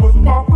was popping.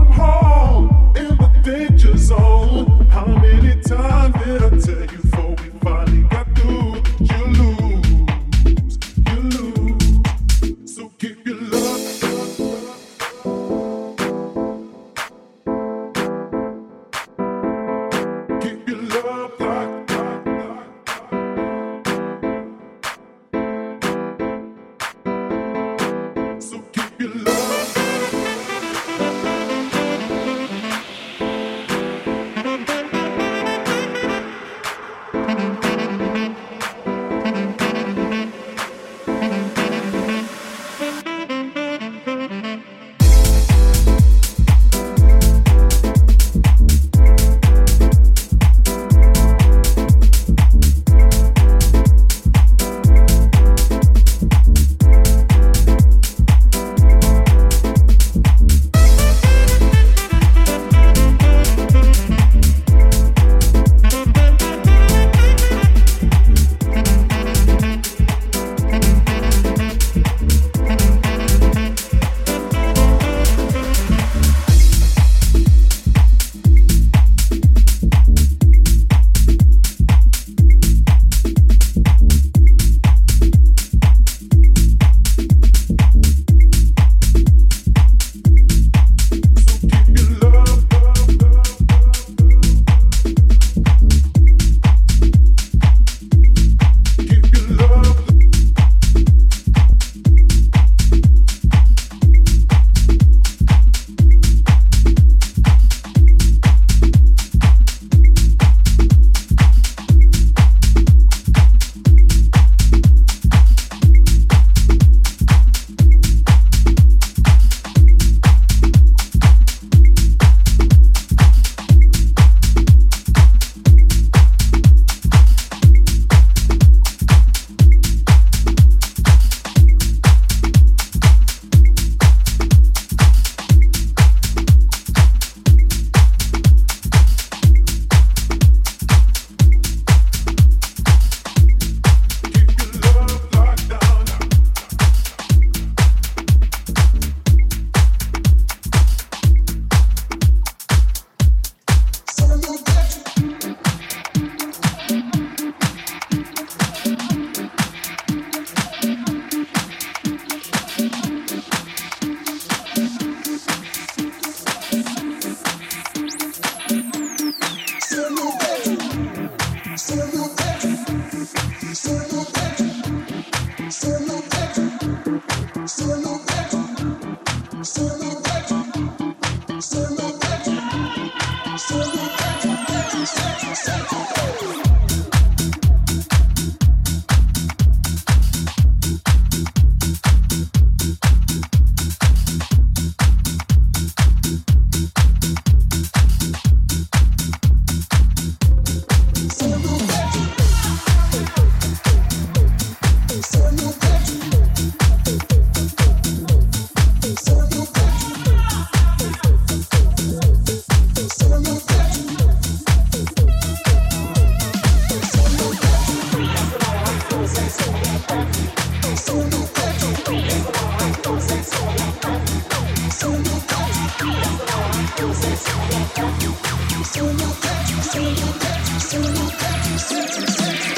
Say something.